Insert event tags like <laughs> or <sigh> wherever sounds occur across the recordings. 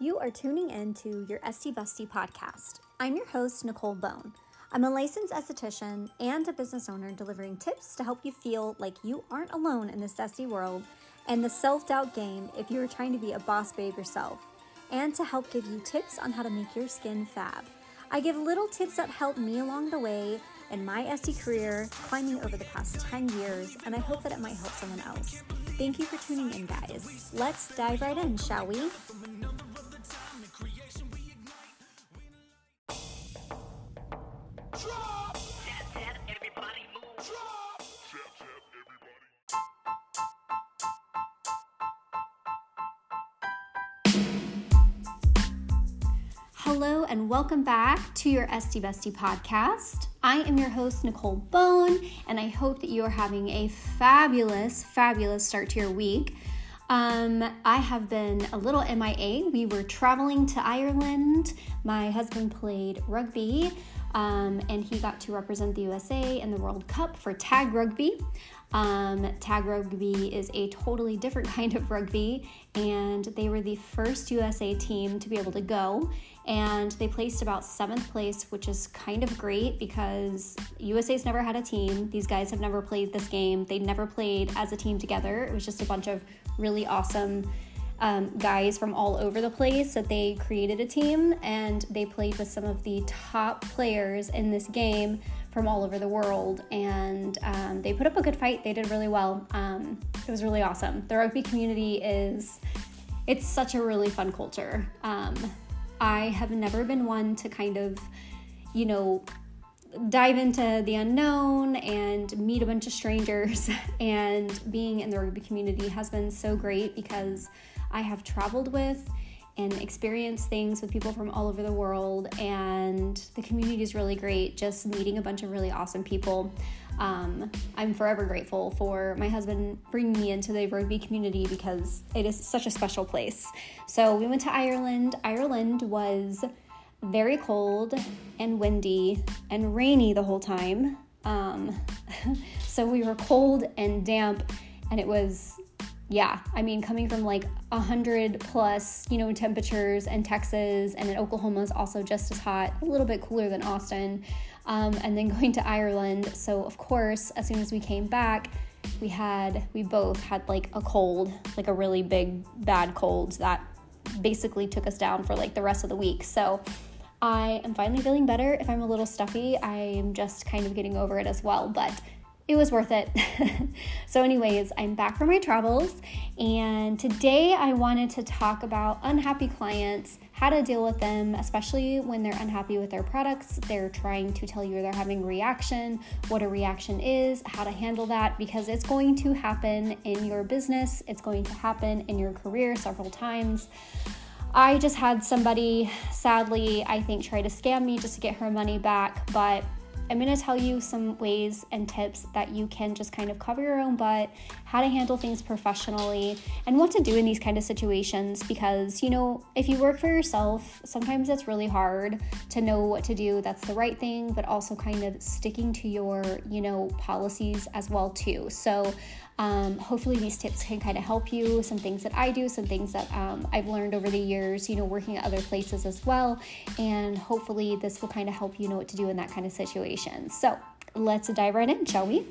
You are tuning in to your Esty Bestie podcast. I'm your host, Nicole Bone. I'm a licensed esthetician and a business owner delivering tips to help you feel like you aren't alone in this dusty world and the self doubt game if you are trying to be a boss babe yourself, and to help give you tips on how to make your skin fab. I give little tips that help me along the way in my Esty career, climbing over the past 10 years, and I hope that it might help someone else. Thank you for tuning in, guys. Let's dive right in, shall we? Welcome back to your Esty Bestie podcast. I am your host, Nicole Bone, and I hope that you are having a fabulous, fabulous start to your week. Um, I have been a little MIA. We were traveling to Ireland. My husband played rugby, um, and he got to represent the USA in the World Cup for tag rugby. Um, tag rugby is a totally different <laughs> kind of rugby, and they were the first USA team to be able to go. And they placed about seventh place, which is kind of great because USA's never had a team. These guys have never played this game. They never played as a team together. It was just a bunch of really awesome um, guys from all over the place that they created a team and they played with some of the top players in this game from all over the world, and um, they put up a good fight. They did really well. Um, it was really awesome. The rugby community is it's such a really fun culture. Um, I have never been one to kind of, you know, dive into the unknown and meet a bunch of strangers. <laughs> And being in the rugby community has been so great because I have traveled with and experienced things with people from all over the world. And the community is really great, just meeting a bunch of really awesome people. Um, I'm forever grateful for my husband bringing me into the rugby community because it is such a special place. So we went to Ireland. Ireland was very cold and windy and rainy the whole time. Um, <laughs> so we were cold and damp, and it was yeah, I mean, coming from like 100 plus, you know, temperatures in Texas and in Oklahoma is also just as hot, a little bit cooler than Austin. Um, and then <laughs> going to Ireland. So, of course, as soon as we came back, we had, we both had like a cold, like a really big, bad cold that basically took us down for like the rest of the week. So, I am finally feeling better. If I'm a little stuffy, I'm just kind of getting over it as well. But it was worth it. <laughs> so, anyways, I'm back from my travels, and today I wanted to talk about unhappy clients, how to deal with them, especially when they're unhappy with their products. They're trying to tell you they're having reaction, what a reaction is, how to handle that, because it's going to happen in your business, it's going to happen in your career several times. I just had somebody, sadly, I think, try to scam me just to get her money back, but I'm going to tell you some ways and tips that you can just kind of cover your own butt, how to handle things professionally, and what to do in these kind of situations. Because, you know, if you work for yourself, sometimes it's really hard to know what to do that's the right thing, but also kind of sticking to your, you know, policies as well, too. So, um, hopefully, these tips can kind of help you. Some things that I do, some things that um, I've learned over the years, you know, working at other places as well. And hopefully, this will kind of help you know what to do in that kind of situation. So, let's dive right in, shall we?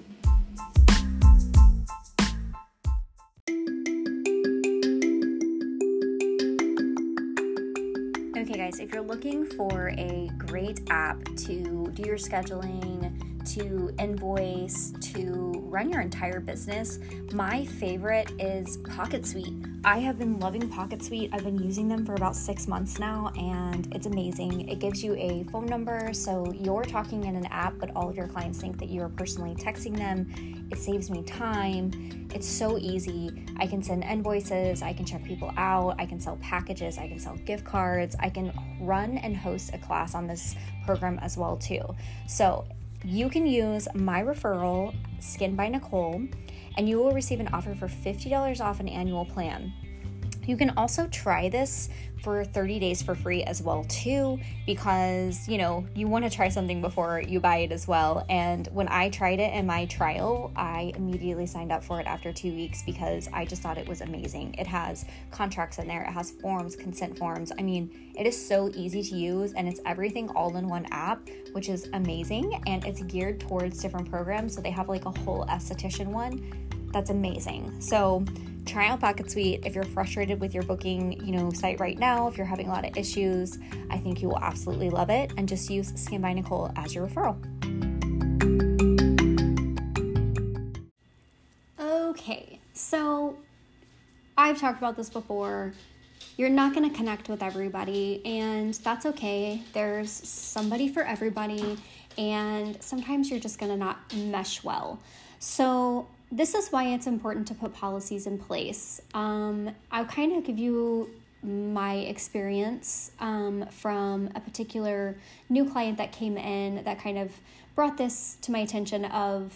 Okay, guys, if you're looking for a great app to do your scheduling, to invoice, to run your entire business, my favorite is PocketSuite. I have been loving PocketSuite. I've been using them for about six months now, and it's amazing. It gives you a phone number, so you're talking in an app, but all of your clients think that you're personally texting them. It saves me time. It's so easy. I can send invoices, I can check people out, I can sell packages, I can sell gift cards, I can run and host a class on this program as well too. So you can use my referral, Skin by Nicole, and you will receive an offer for $50 off an annual plan. You can also try this for 30 days for free as well too because you know you want to try something before you buy it as well. And when i tried it in my trial i immediately signed up for it after two weeks because i just thought it was amazing. It has contracts in there it has forms consent forms. I mean it is so easy to use and it's everything all in one app which is amazing. And it's geared towards different programs so they have like a whole esthetician one. That's amazing. So try out PocketSuite if you're frustrated with your booking, you know, site right now, if you're having a lot of issues, I think you will absolutely love it and just use Skin by Nicole as your referral. Okay, so I've talked about this before. You're not going to connect with everybody, and that's okay. There's somebody for everybody, and sometimes you're just going to not mesh well. So, this is why it's important to put policies in place. Um, I'll kind of give you my experience um, from a particular new client that came in that kind of brought this to my attention of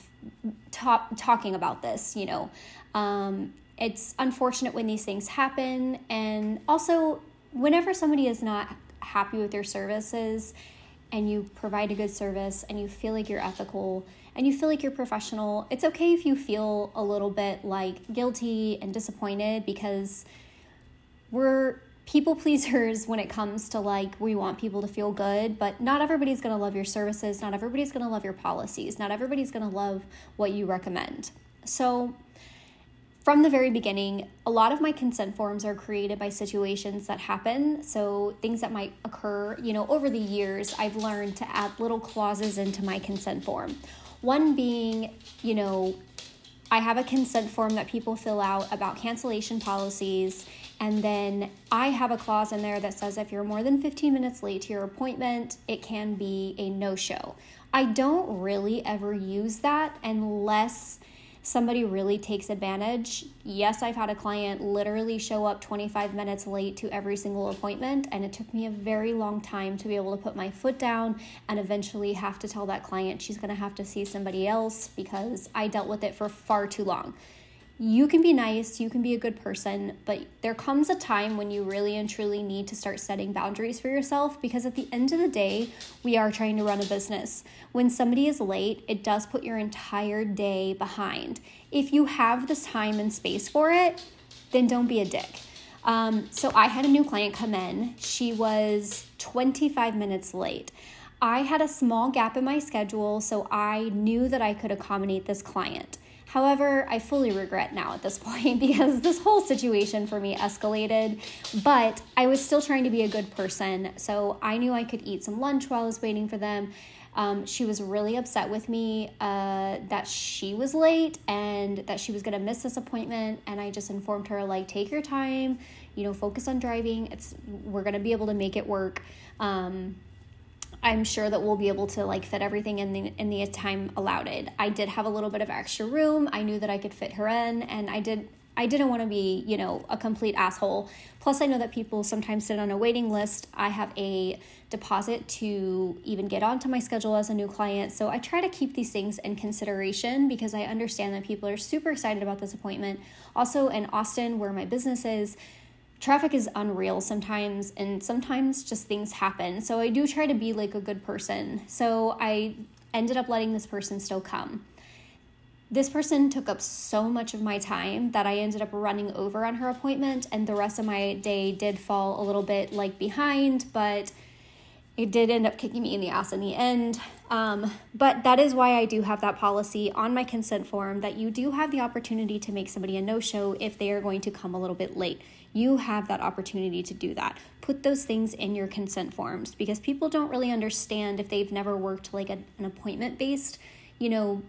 top, talking about this you know um, it's unfortunate when these things happen and also whenever somebody is not happy with your services and you provide a good service and you feel like you're ethical and you feel like you're professional, it's okay if you feel a little bit like guilty and disappointed because we're people <laughs> pleasers when it comes to like we want people to feel good, but not everybody's going to love your services, not everybody's going to love your policies, not everybody's going to love what you recommend. So, from the very beginning, a lot of my consent forms are created by situations that happen. So, things that might occur, you know, over the years, I've learned to add little clauses into my consent form. One being, you know, I have a consent form that people fill out about cancellation policies. And then I have a clause in there that says if you're more than 15 minutes late to your appointment, it can be a no show. I don't really ever use that unless somebody really takes advantage. Yes, I've had a client literally show up 25 minutes late to every single appointment, and it took me a very long time to be able to put my foot down and eventually have to tell that client she's to have to see somebody else because I dealt with it for far too long you can be nice, you can be a good person, but there comes a time when you really and truly need to start setting boundaries for yourself because at the end of the day, we are trying to run a business. When somebody is late, it does put your entire day behind. If you have this time and space for it, then don't be a dick. Um, so I had a new client come in. She was 25 minutes late. I had a small gap in my schedule, so I knew that I could accommodate this client. However, I fully regret now at this <laughs> point because this whole situation for me escalated, but I was still trying to be a good person. So I knew I could eat some lunch while I was waiting for them. Um, she was really upset with me uh, that she was late and that she was going to miss this appointment. And I just informed her, like, take your time, you know, focus on driving. It's we're going to be able to make it work. Um, I'm sure that we'll be able to like fit everything in the in the time allowed. I did have a little bit of extra room. I knew that I could fit her in and I did I didn't want to be, you know, a complete asshole. Plus I know that people sometimes sit on a waiting list. I have a deposit to even get onto my schedule as a new client. So I try to keep these things in consideration because I understand that people are super excited about this appointment. Also in Austin where my business is, traffic is unreal sometimes and sometimes just things happen. So i do try to be like a good person. So i ended up letting this person still come. This person took up so much of my time that I ended up running over on her appointment, and the rest of my day did fall a little bit like behind, but it did end up kicking me in the ass in the end. Um, but that is why I do have that policy on my consent form that you do have the opportunity to make somebody a no show if they are going to come a little bit late. You have that opportunity to do that. Put those things in your consent forms because people don't really understand if they've never worked like a, an appointment based, you know,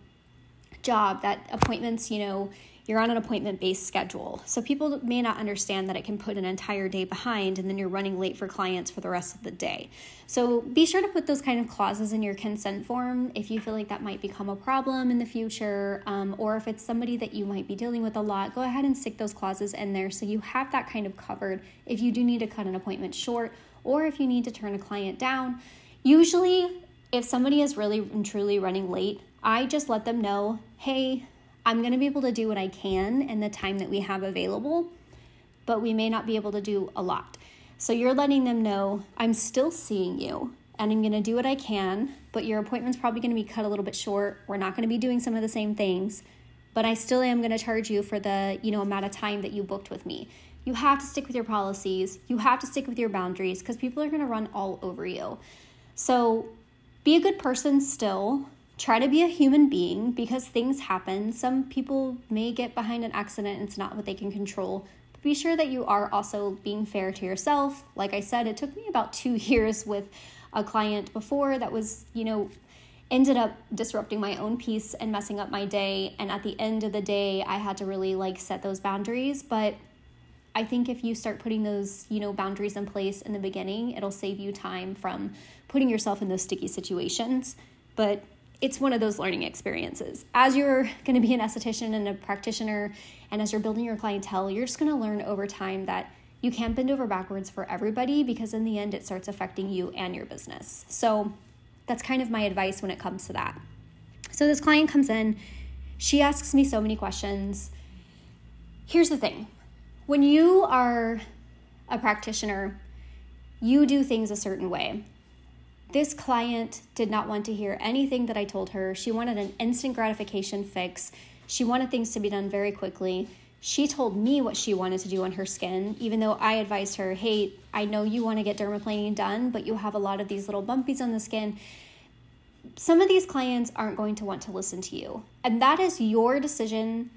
job that appointments, you know, you're on an appointment based schedule. So people may not understand that it can put an entire day behind and then you're running late for clients for the rest of the day. So be sure to put those kind of clauses in your consent form if you feel like that might become a problem in the future, um, or if it's somebody that you might be dealing with a lot, go ahead and stick those clauses in there so you have that kind of covered if you do need to cut an appointment short or if you need to turn a client down. Usually, if somebody is really and truly running late, I just let them know, hey, I'm going to be able to do what I can in the time that we have available, but we may not be able to do a lot. So you're letting them know I'm still seeing you and I'm going to do what I can, but your appointment's probably going to be cut a little bit short. We're not going to be doing some of the same things, but I still am going to charge you for the, you know, amount of time that you booked with me. You have to stick with your policies. You have to stick with your boundaries because people are going to run all over you. So be a good person still. Try to be a human being because things happen. Some people may get behind an accident, it's not what they can control. But be sure that you are also being fair to yourself. Like I said, it took me about two <laughs> years with a client before that was, you know, ended up disrupting my own peace and messing up my day. And at the end of the day, I had to really like set those boundaries. But I think if you start putting those, you know, boundaries in place in the beginning, it'll save you time from putting yourself in those sticky situations. But it's one of those learning experiences. As you're going to be an esthetician and a practitioner, and as you're building your clientele, you're just going to learn over time that you can't bend over backwards for everybody because in the end it starts affecting you and your business. So that's kind of my advice when it comes to that. So this client comes in, she asks me so many questions. Here's the thing when you are a practitioner, you do things a certain way. This client did not want to hear anything that I told her. She wanted an instant gratification fix. She wanted things to be done very quickly she told me what she wanted to do on her skin, even though I advised her, hey, I know you want to get dermaplaning done, but you have a lot of these little bumpies on the skin. Some of these clients aren't going to want to listen to you. And that is your decision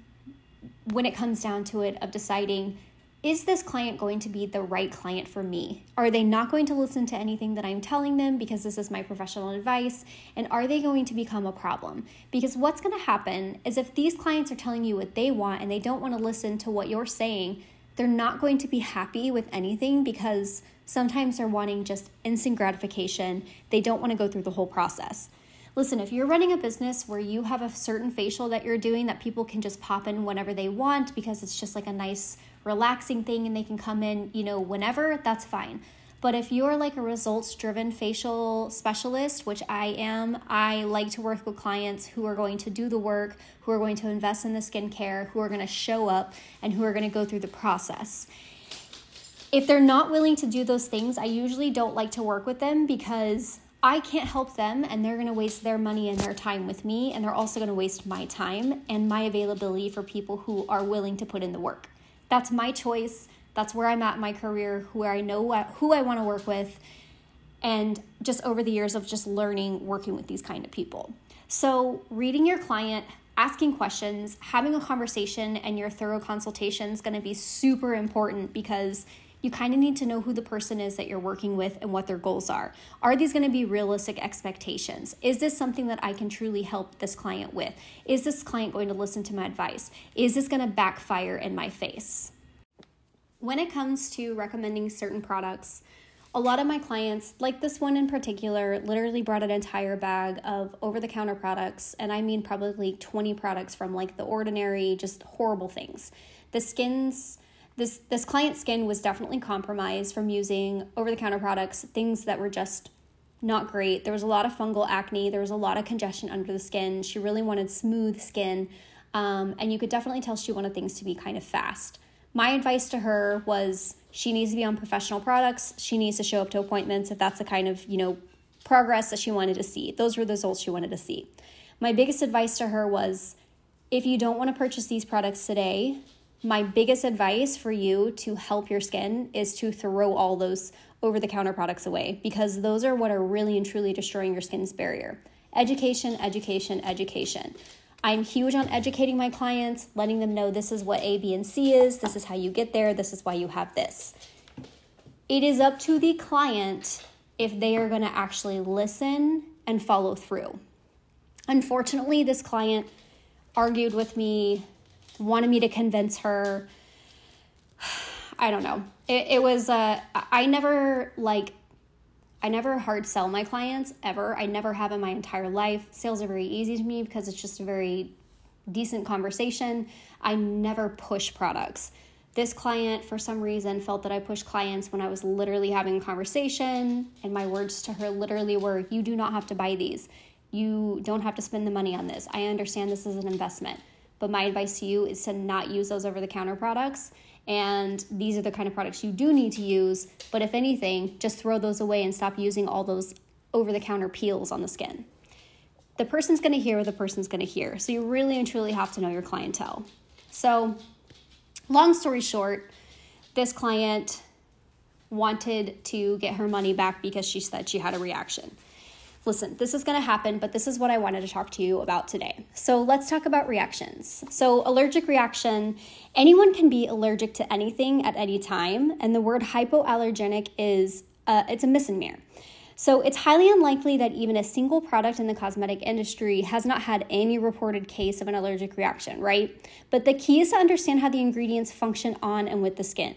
when it comes down to it of deciding is this client going to be the right client for me? Are they not going to listen to anything that I'm telling them because this is my professional advice? And are they going to become a problem? Because what's going to happen is if these clients are telling you what they want and they don't want to listen to what you're saying, they're not going to be happy with anything because sometimes they're wanting just instant gratification. They don't want to go through the whole process. Listen, if you're running a business where you have a certain facial that you're doing that people can just pop in whenever they want because it's just like a nice relaxing thing and they can come in, you know, whenever, that's fine. But if you're like a results driven facial specialist, which I am, I like to work with clients who are going to do the work, who are going to invest in the skincare, who are going to show up, and who are going to go through the process. If they're not willing to do those things, I usually don't like to work with them because I can't help them and they're going to waste their money and their time with me, and they're also going to waste my time and my availability for people who are willing to put in the work. That's my choice. That's where I'm at in my career, where I know what, who I want to work with, and just over the years of just learning working with these kind of people. So, reading your client, asking questions, having a conversation, and your thorough consultation is going to be super important because you kind of need to know who the person is that you're working with and what their goals are. Are these going to be realistic expectations? Is this something that I can truly help this client with? Is this client going to listen to my advice? Is this going to backfire in my face? When it comes to recommending certain products, a lot of my clients, like this one in particular, literally brought an entire bag of over the counter products. And I mean, probably 20 products from like the ordinary, just horrible things. The skins this this client skin was definitely compromised from using over the counter products, things that were just not great. There was a lot of fungal acne. There was a lot of congestion under the skin. She really wanted smooth skin, um, and you could definitely tell she wanted things to be kind of fast. My advice to her was she needs to be on professional products. She needs to show up to appointments if that's the kind of you know progress that she wanted to see. Those were the results she wanted to see. My biggest advice to her was if you don't want to purchase these products today, my biggest advice for you to help your skin is to throw all those over the counter products away because those are what are really and truly destroying your skin's barrier. Education, education, education. I'm huge on educating my clients, letting them know this is what A, B, and C is, this is how you get there, this is why you have this. It is up to the client if they are going to actually listen and follow through. Unfortunately, this client argued with me wanted me to convince her. I don't know. It, it was, uh, I never like, I never hard sell my clients ever. I never have in my entire life. Sales are very easy to me because it's just a very decent conversation. I never push products. This client, for some reason, felt that I pushed clients when I was literally having a conversation, and my words to her literally were, You do not have to buy these. You don't have to spend the money on this. I understand this is an investment. But my advice to you is to not use those over the counter products And these are the kind of products you do need to use. But if anything, just throw those away and stop using all those over the counter peels on the skin. The person's gonna hear what the person's gonna hear. So you really and truly have to know your clientele. So, long story short, this client wanted to get her money back because she said she had a reaction. Listen, this is going to happen, but this is what I wanted to talk to you about today. So, let's talk about reactions. So, allergic reaction, anyone can be allergic to anything at any time, and the word hypoallergenic is uh, it's a misnomer. So, it's highly unlikely that even a single product in the cosmetic industry has not had any reported case of an allergic reaction, right? But the key is to understand how the ingredients function on and with the skin.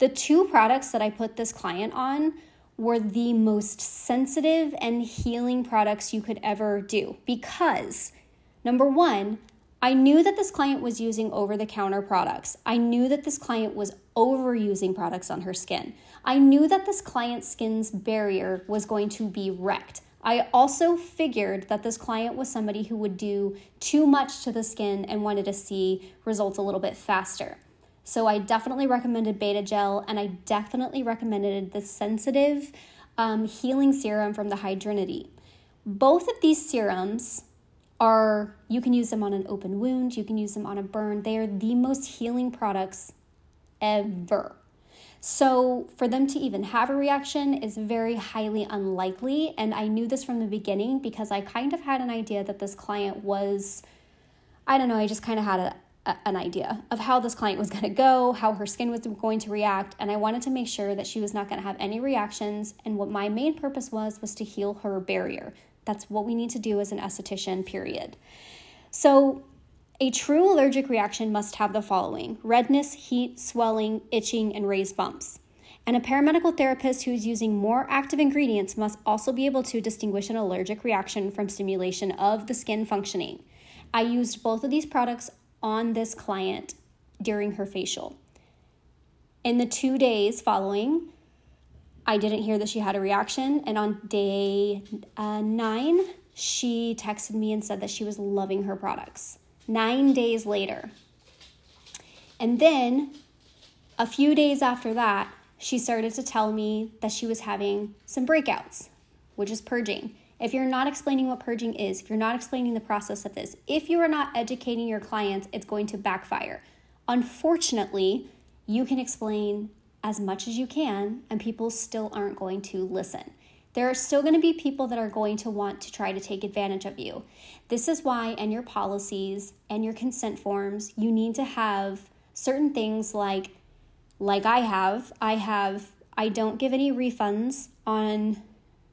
The two products that I put this client on were the most sensitive and healing products you could ever do because, number one, I knew that this client was using over the counter products. I knew that this client was overusing products on her skin. I knew that this client's skin's barrier was going to be wrecked. I also figured that this client was somebody who would do too much to the skin and wanted to see results a little bit faster. So I definitely recommended Beta Gel and I definitely recommended the sensitive um, healing serum from the Hydrinity. Both of these serums are, you can use them on an open wound, you can use them on a burn. They are the most healing products ever. So, for them to even have a reaction is very highly unlikely. And I knew this from the beginning because I kind of had an idea that this client was, I don't know, I just kind of had a, an idea of how this client was going to go, how her skin was going to react, and I wanted to make sure that she was not going to have any reactions. And what my main purpose was was to heal her barrier. That's what we need to do as an esthetician, period. So, a true allergic reaction must have the following redness, heat, swelling, itching, and raised bumps. And a paramedical therapist who is using more active ingredients must also be able to distinguish an allergic reaction from stimulation of the skin functioning. I used both of these products on this client during her facial. In the two days following, I didn't hear that she had a reaction. And on day uh, nine, she texted me and said that she was loving her products. Nine days later. And then a few days after that, she started to tell me that she was having some breakouts, which is purging. If you're not explaining what purging is, if you're not explaining the process of this, if you are not educating your clients, it's going to backfire. Unfortunately, you can explain as much as you can, and people still aren't going to listen. There are still going to be people that are going to want to try to take advantage of you. This is why, in your policies and your consent forms, you need to have certain things like, like I have, I have, I don't give any refunds on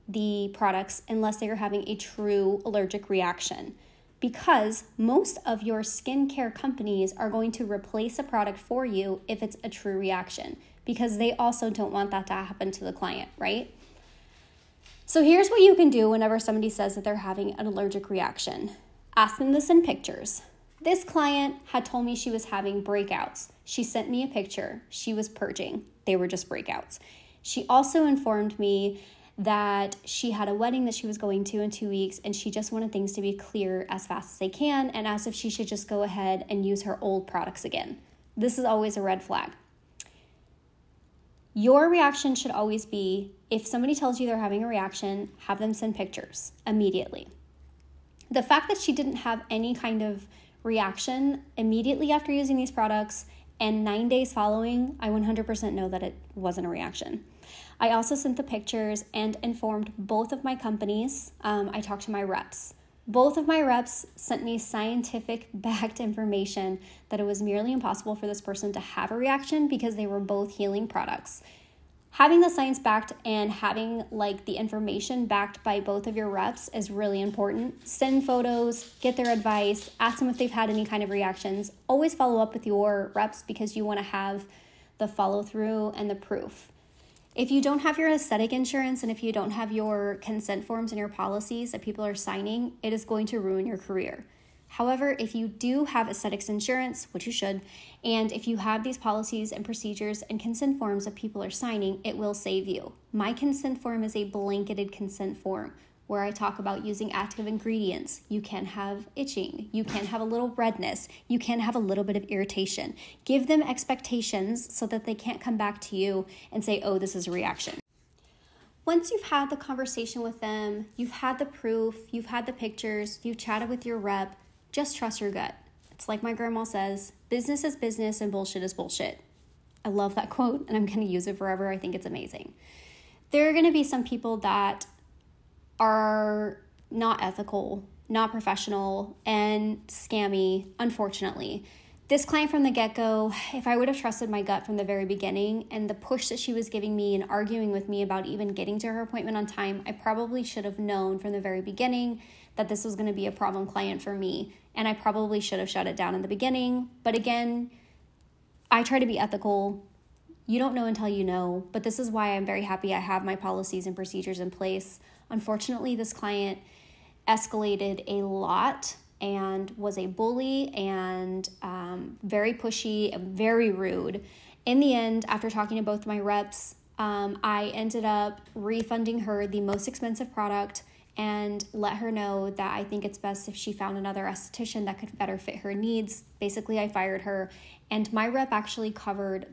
the products unless they are having a true allergic reaction. Because most of your skincare companies are going to replace a product for you if it's a true reaction, because they also don't want that to happen to the client, right? So here's what you can do whenever somebody says that they're having an allergic reaction ask them this in pictures. This client had told me she was having breakouts. She sent me a picture. She was purging, they were just breakouts. She also informed me that she had a wedding that she was going to in two weeks and she just wanted things to be clear as fast as they can and asked if she should just go ahead and use her old products again. This is always a red flag. Your reaction should always be if somebody tells you they're having a reaction, have them send pictures immediately. The fact that she didn't have any kind of reaction immediately after using these products and nine days following, I 100% know that it wasn't a reaction. I also sent the pictures and informed both of my companies. Um, I talked to my reps. Both of my reps sent me scientific <laughs> backed information that it was merely impossible for this person to have a reaction because they were both healing products. Having the science backed and having like the information backed by both of your reps is really important. Send photos, get their advice, ask them if they've had any kind of reactions. Always follow up with your reps because you want to have the follow through and the proof. If you don't have your aesthetic insurance and if you don't have your consent forms and your policies that people are signing, it is going to ruin your career. However, if you do have aesthetics insurance, which you should, and if you have these policies and procedures and consent forms that people are signing, it will save you. My consent form is a blanketed consent form. Where I talk about using active ingredients. You can have itching. You can have a little redness. You can have a little bit of irritation. Give them expectations so that they can't come back to you and say, oh, this is a reaction. Once you've had the conversation with them, you've had the proof, you've had the pictures, you've chatted with your rep, just trust your gut. It's like my grandma says business is business and bullshit is bullshit. I love that <laughs> quote and I'm to use it forever. I think it's amazing. There are to be some people that are not ethical, not professional, and scammy, unfortunately. This client from the get go, if I would have trusted my gut from the very beginning and the push that she was giving me and arguing with me about even getting to her appointment on time, I probably should have known from the very beginning that this was going to be a problem client for me. And I probably should have shut it down in the beginning. But again, I try to be ethical. You don't know until you know, but this is why I'm very happy I have my policies and procedures in place. Unfortunately, this client escalated a lot and was a bully and um, very pushy and very rude. In the end, after talking to both my reps, um, I ended up refunding her the most expensive product and let her know that I think it's best if she found another esthetician that could better fit her needs. Basically, I fired her, and my rep actually covered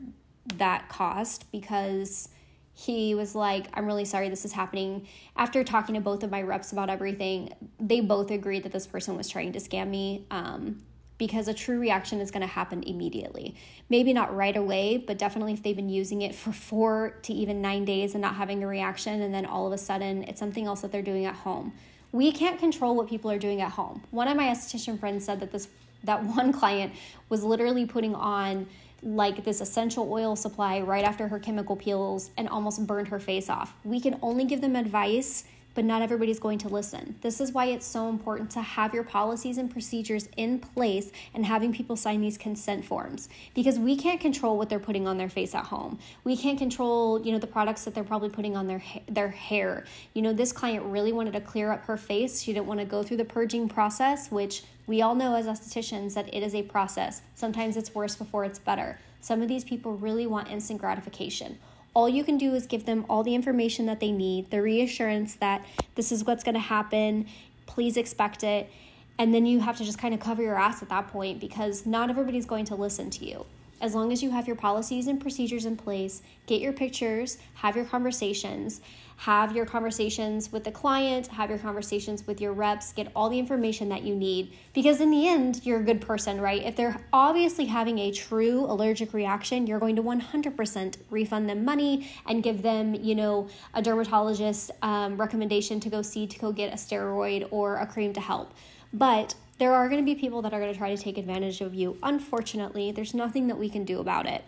that cost because he was like, I'm really sorry this is happening. After talking to both of my reps about everything, they both agreed that this person was trying to scam me. Um, because a true reaction is going to happen immediately. Maybe not right away, but definitely if they've been using it for four to even nine days and not having a reaction, and then all of a sudden it's something else that they're doing at home. We can't control what people are doing at home. One of my esthetician friends said that this that <laughs> one client was literally putting on like this essential oil supply right after her chemical peels and almost burned her face off. We can only give them advice but not everybody's going to listen. This is why it's so important to have your policies and procedures in place and having people sign these consent forms because we can't control what they're putting on their face at home. We can't control, you know, the products that they're probably putting on their their hair. You know, this client really wanted to clear up her face. She didn't want to go through the purging process, which we all know as estheticians that it is a process. Sometimes it's worse before it's better. Some of these people really want instant gratification all you can do is give them all the information that they need, the reassurance that this is what's going to happen, please expect it. And then you have to just kind of cover your ass at that point because not everybody's going to listen to you as long as you have your policies and procedures in place, get your pictures, have your conversations, have your conversations with the client, have your conversations with your reps, get all the information that you need. Because in the end, you're a good person, right? If they're obviously having a true allergic reaction, you're going to 100% refund them money and give them, you know, a dermatologist um, recommendation to go see to go get a steroid or a cream to help. But there are going to be people that are going to try to take advantage of you. Unfortunately, there's nothing that we can do about it.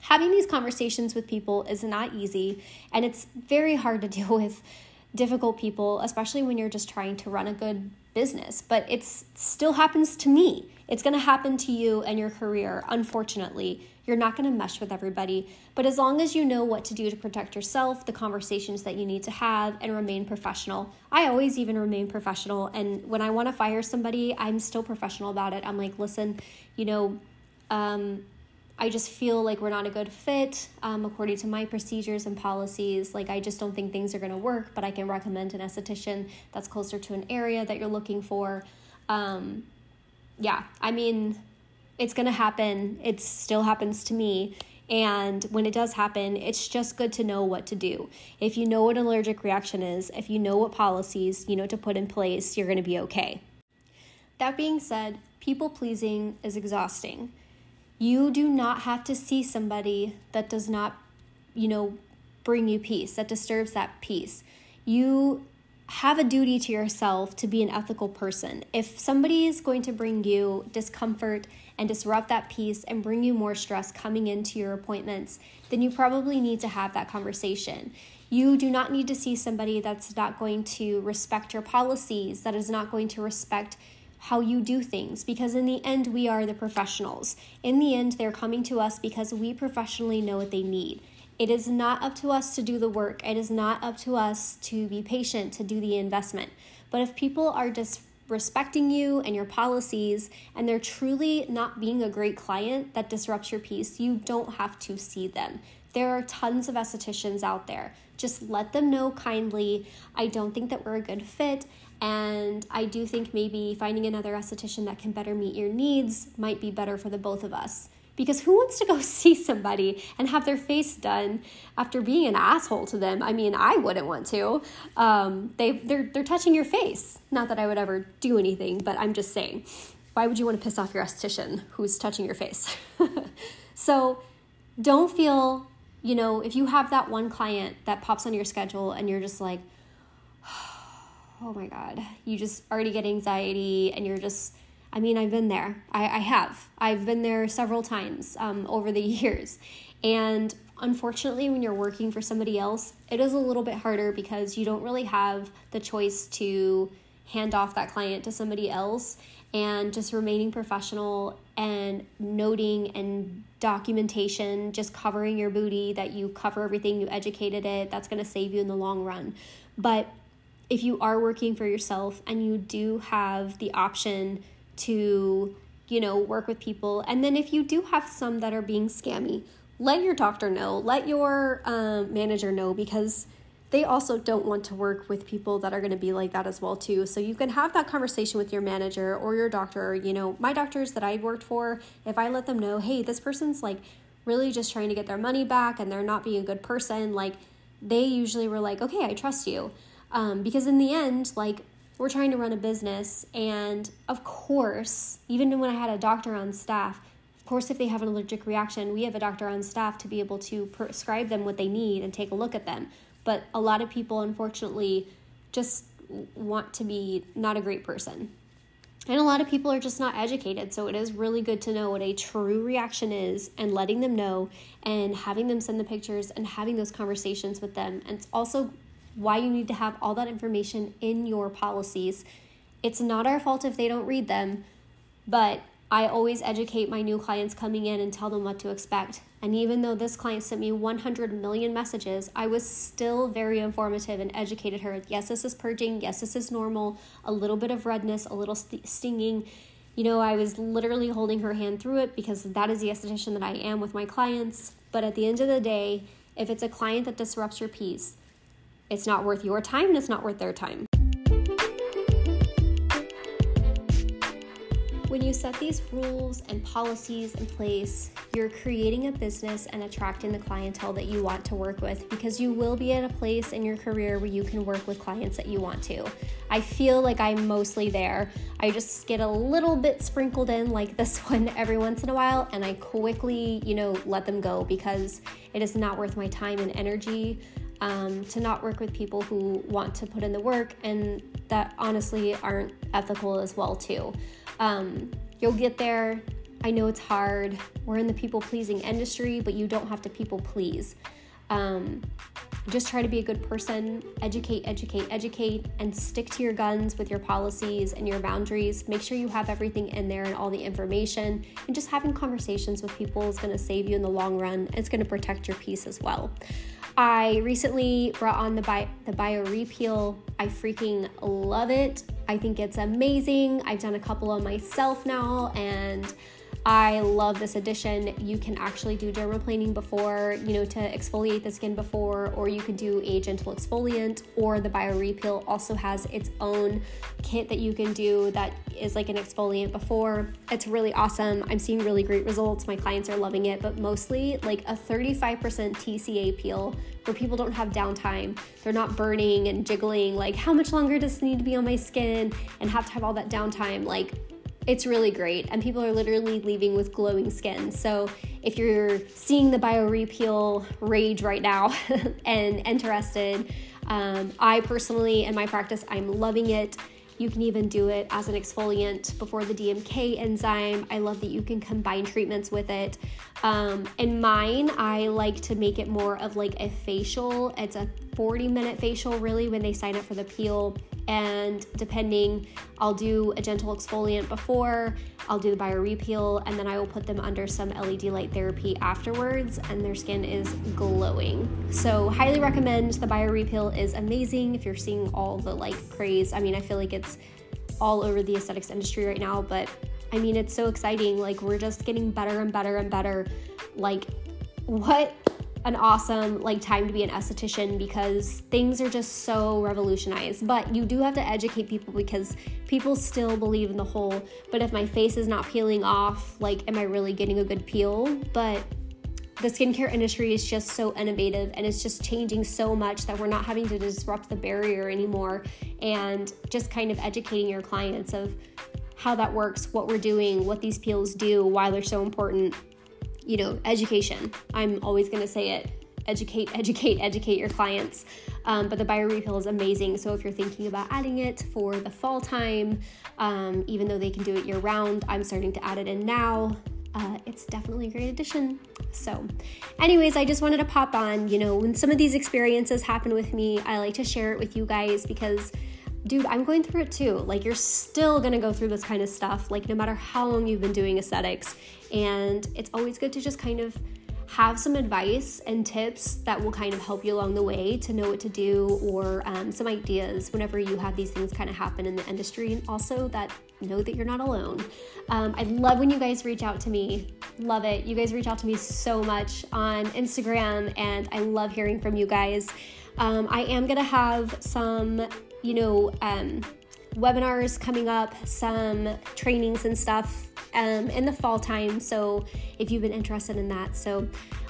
Having these conversations with people is not easy, and it's very hard to <laughs> deal with difficult people, especially when you're just trying to run a good business. But it still happens to me. It's going to happen to you and your career, unfortunately. You're not going to mesh with everybody, but as long as you know what to do to protect yourself, the conversations that you need to have, and remain professional. I always even remain professional. And when I want to fire somebody, I'm still professional about it. I'm like, listen, you know, um, I just feel like we're not a good fit um, according to my procedures and policies. Like, I just don't think things are going to work, but I can recommend an esthetician that's closer to an area that you're looking for. Um, yeah, I mean, it's going to happen. It still happens to me. And when it does happen, it's just good to know what to do. If you know what an allergic reaction is, if you know what policies you know to put in place, you're going to be okay. That being said, people pleasing is exhausting. You do not have to see somebody that does not, you know, bring you peace, that disturbs that peace. You have a duty to yourself to be an ethical person. If somebody is going to bring you discomfort and disrupt that peace and bring you more stress coming into your appointments, then you probably need to have that conversation. You do not need to see somebody that's not going to respect your policies, that is not going to respect how you do things because in the end we are the professionals. In the end they're coming to us because we professionally know what they need. It is not up to us to do the work. It is not up to us to be patient, to do the investment. But if people are disrespecting you and your policies and they're truly not being a great client that disrupts your peace, you don't have to see them. There are tons of estheticians out there. Just let them know kindly. I don't think that we're a good fit. And I do think maybe finding another esthetician that can better meet your needs might be better for the both of us. Because who wants to go <laughs> see somebody and have their face done after being an asshole to them? I mean, I wouldn't want to. Um, they they're they're touching your face. Not that I would ever do anything, but I'm just saying. Why would you want to piss off your esthetician who's touching your face? <laughs> so don't feel, you know, if you have that one client that pops on your schedule and you're just like, <sighs> oh my God, you just already get anxiety and you're just, I mean, I've been there. I, I have. I've been there several times um, over the <laughs> years. And unfortunately, when you're working for somebody else, it is a little bit harder because you don't really have the choice to hand off that client to somebody else and just remaining professional and noting and documentation, just covering your booty that you cover everything, you educated it, that's going to save you in the long run. But if you are working for yourself and you do have the option to, you know, work with people, and then if you do have some that are being scammy, let your doctor know, let your um, manager know because they also don't want to work with people that are going to be like that as well too. So you can have that conversation with your manager or your doctor you know my doctors that i worked for if i let them know hey this person's like really just trying to get their money back and they're not being a good person like they usually were like okay i trust you um, because in the end like we're trying to run a business and of course even when i had a doctor on staff of course if they have an allergic reaction we have a doctor on staff to be able to prescribe them what they need and take a look at them but a lot of people, unfortunately, just want to be not a great person. And a lot of people are just not educated. So it is really good to know what a true reaction is and letting them know and having them send the pictures and having those conversations with them. And it's also why you need to have all that information in your policies. It's not our fault if they don't read them, but I always educate my new clients coming in and tell them what to expect. And even though this client sent me 100 million messages, I was still very informative and educated her. Yes, this is purging. Yes, this is normal. A little bit of redness, a little st- stinging. You know, I was literally holding her hand through it because that is the esthetician that I am with my clients. But at the end of the day, if it's a client that disrupts your peace, it's not worth your time and it's not worth their time. When you set these rules and policies in place, you're creating a business and attracting the clientele that you want to work with because you will be at a place in your career where you can work with clients that you want to. I feel like I'm mostly there. I just get a little bit sprinkled in like this <laughs> one every once in a while and I quickly, you know, let them go because it is not worth my time and energy. Um, to not work with people who want to put in the work and that honestly aren't ethical as well too. Um, you'll get there. I know it's hard. We're in the people pleasing industry, but you don't have to people please. Um, just try to be a good person, educate, educate, educate, and stick to your guns with your policies and your boundaries. Make sure you have everything in there and all the information. And just having conversations with people is going to save you in the long run. It's going to protect your peace as well. I recently brought on the bio, the BioRePeel. I freaking love it. I think it's amazing. I've done a couple of myself now and I love this addition. You can actually do dermaplaning before, you know, to exfoliate the skin before, or you can do a gentle exfoliant, or the BioRePeel also has its own kit that you can do that is like an exfoliant before. It's really awesome. I'm seeing really great results. My clients are loving it, but mostly like a 35% TCA peel where people don't have downtime. They're not burning and jiggling. Like, how much longer does this need to be on my skin and have to have all that downtime? Like, it's really great and people are literally leaving with glowing skin so if you're seeing the BioRePeel rage right now <laughs> and interested um, i personally in my practice i'm loving it you can even do it as an exfoliant before the DMK enzyme. I love that you can combine treatments with it. Um, in mine, I like to make it more of like a facial. It's a 40 minute facial, really, when they sign up for the peel and depending, I'll do a gentle exfoliant before, I'll do the BioRePeel, and then I will put them under some LED light therapy afterwards, and their skin is glowing. So, highly recommend the BioRePeel is amazing if you're seeing all the like craze. I mean, I feel like it's all over the aesthetics industry right now, but I mean, it's so exciting. Like, we're just getting better and better and better. Like, what an awesome like time to be an esthetician because things are just so revolutionized but you do have to educate people because people still believe in the whole but if my face is not peeling off like am i really getting a good peel but the skincare industry is just so innovative and it's just changing so much that we're not having to disrupt the barrier anymore and just kind of educating your clients of how that works, what we're doing, what these peels do, why they're so important. You know, education. I'm always going to say it educate, <laughs> educate, educate your clients. Um, but the BioRePeel is amazing. So if you're thinking about adding it for the fall time, um, even though they can do it year round, I'm starting to add it in now uh, it's definitely a great addition. So, anyways, I just wanted to pop on. You know, when some of these experiences happen with me, I like to share it with you guys because, dude, I'm going through it too. Like, you're still gonna go through this kind of stuff, like, no matter how long you've been doing aesthetics. And it's always good to just kind of have some advice and tips that will kind of help you along the way to know what to do or um, some ideas whenever you have these things kind of happen in the industry. And also that know that you're not alone. Um, i love when you guys reach out to me. Love it. You guys reach out to me so much on instagram and i love hearing from you guys. Um, i am gonna have some you know um, webinars coming up some trainings and stuff um, in the fall time. So if you've been interested in that, so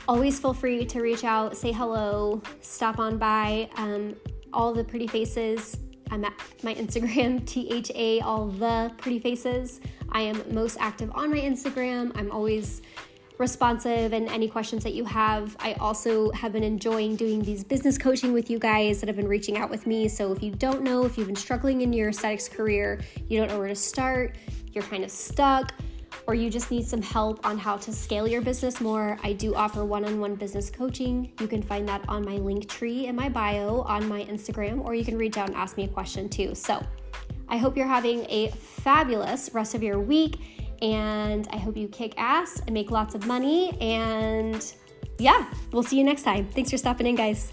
always feel free to reach out, say hello, stop on by. Um, all the pretty faces. I'm at my Instagram, <laughs> T H A, all the pretty faces. I am most active on my Instagram. I'm always responsive and any questions that you have. I also have been enjoying doing these business coaching with you guys that have been reaching out with me. So if you don't know, if you've been struggling in your aesthetics career, you don't know where to start, you're kind of stuck, or you just need some help on how to scale your business more, I do offer one on one business coaching. You can find that on my Linktree in my bio on my Instagram, or you can reach out and ask me a question too. So I hope you're having a fabulous rest of your week, and I hope you kick ass and make lots of money. And yeah, we'll see you next time. Thanks for stopping in, guys.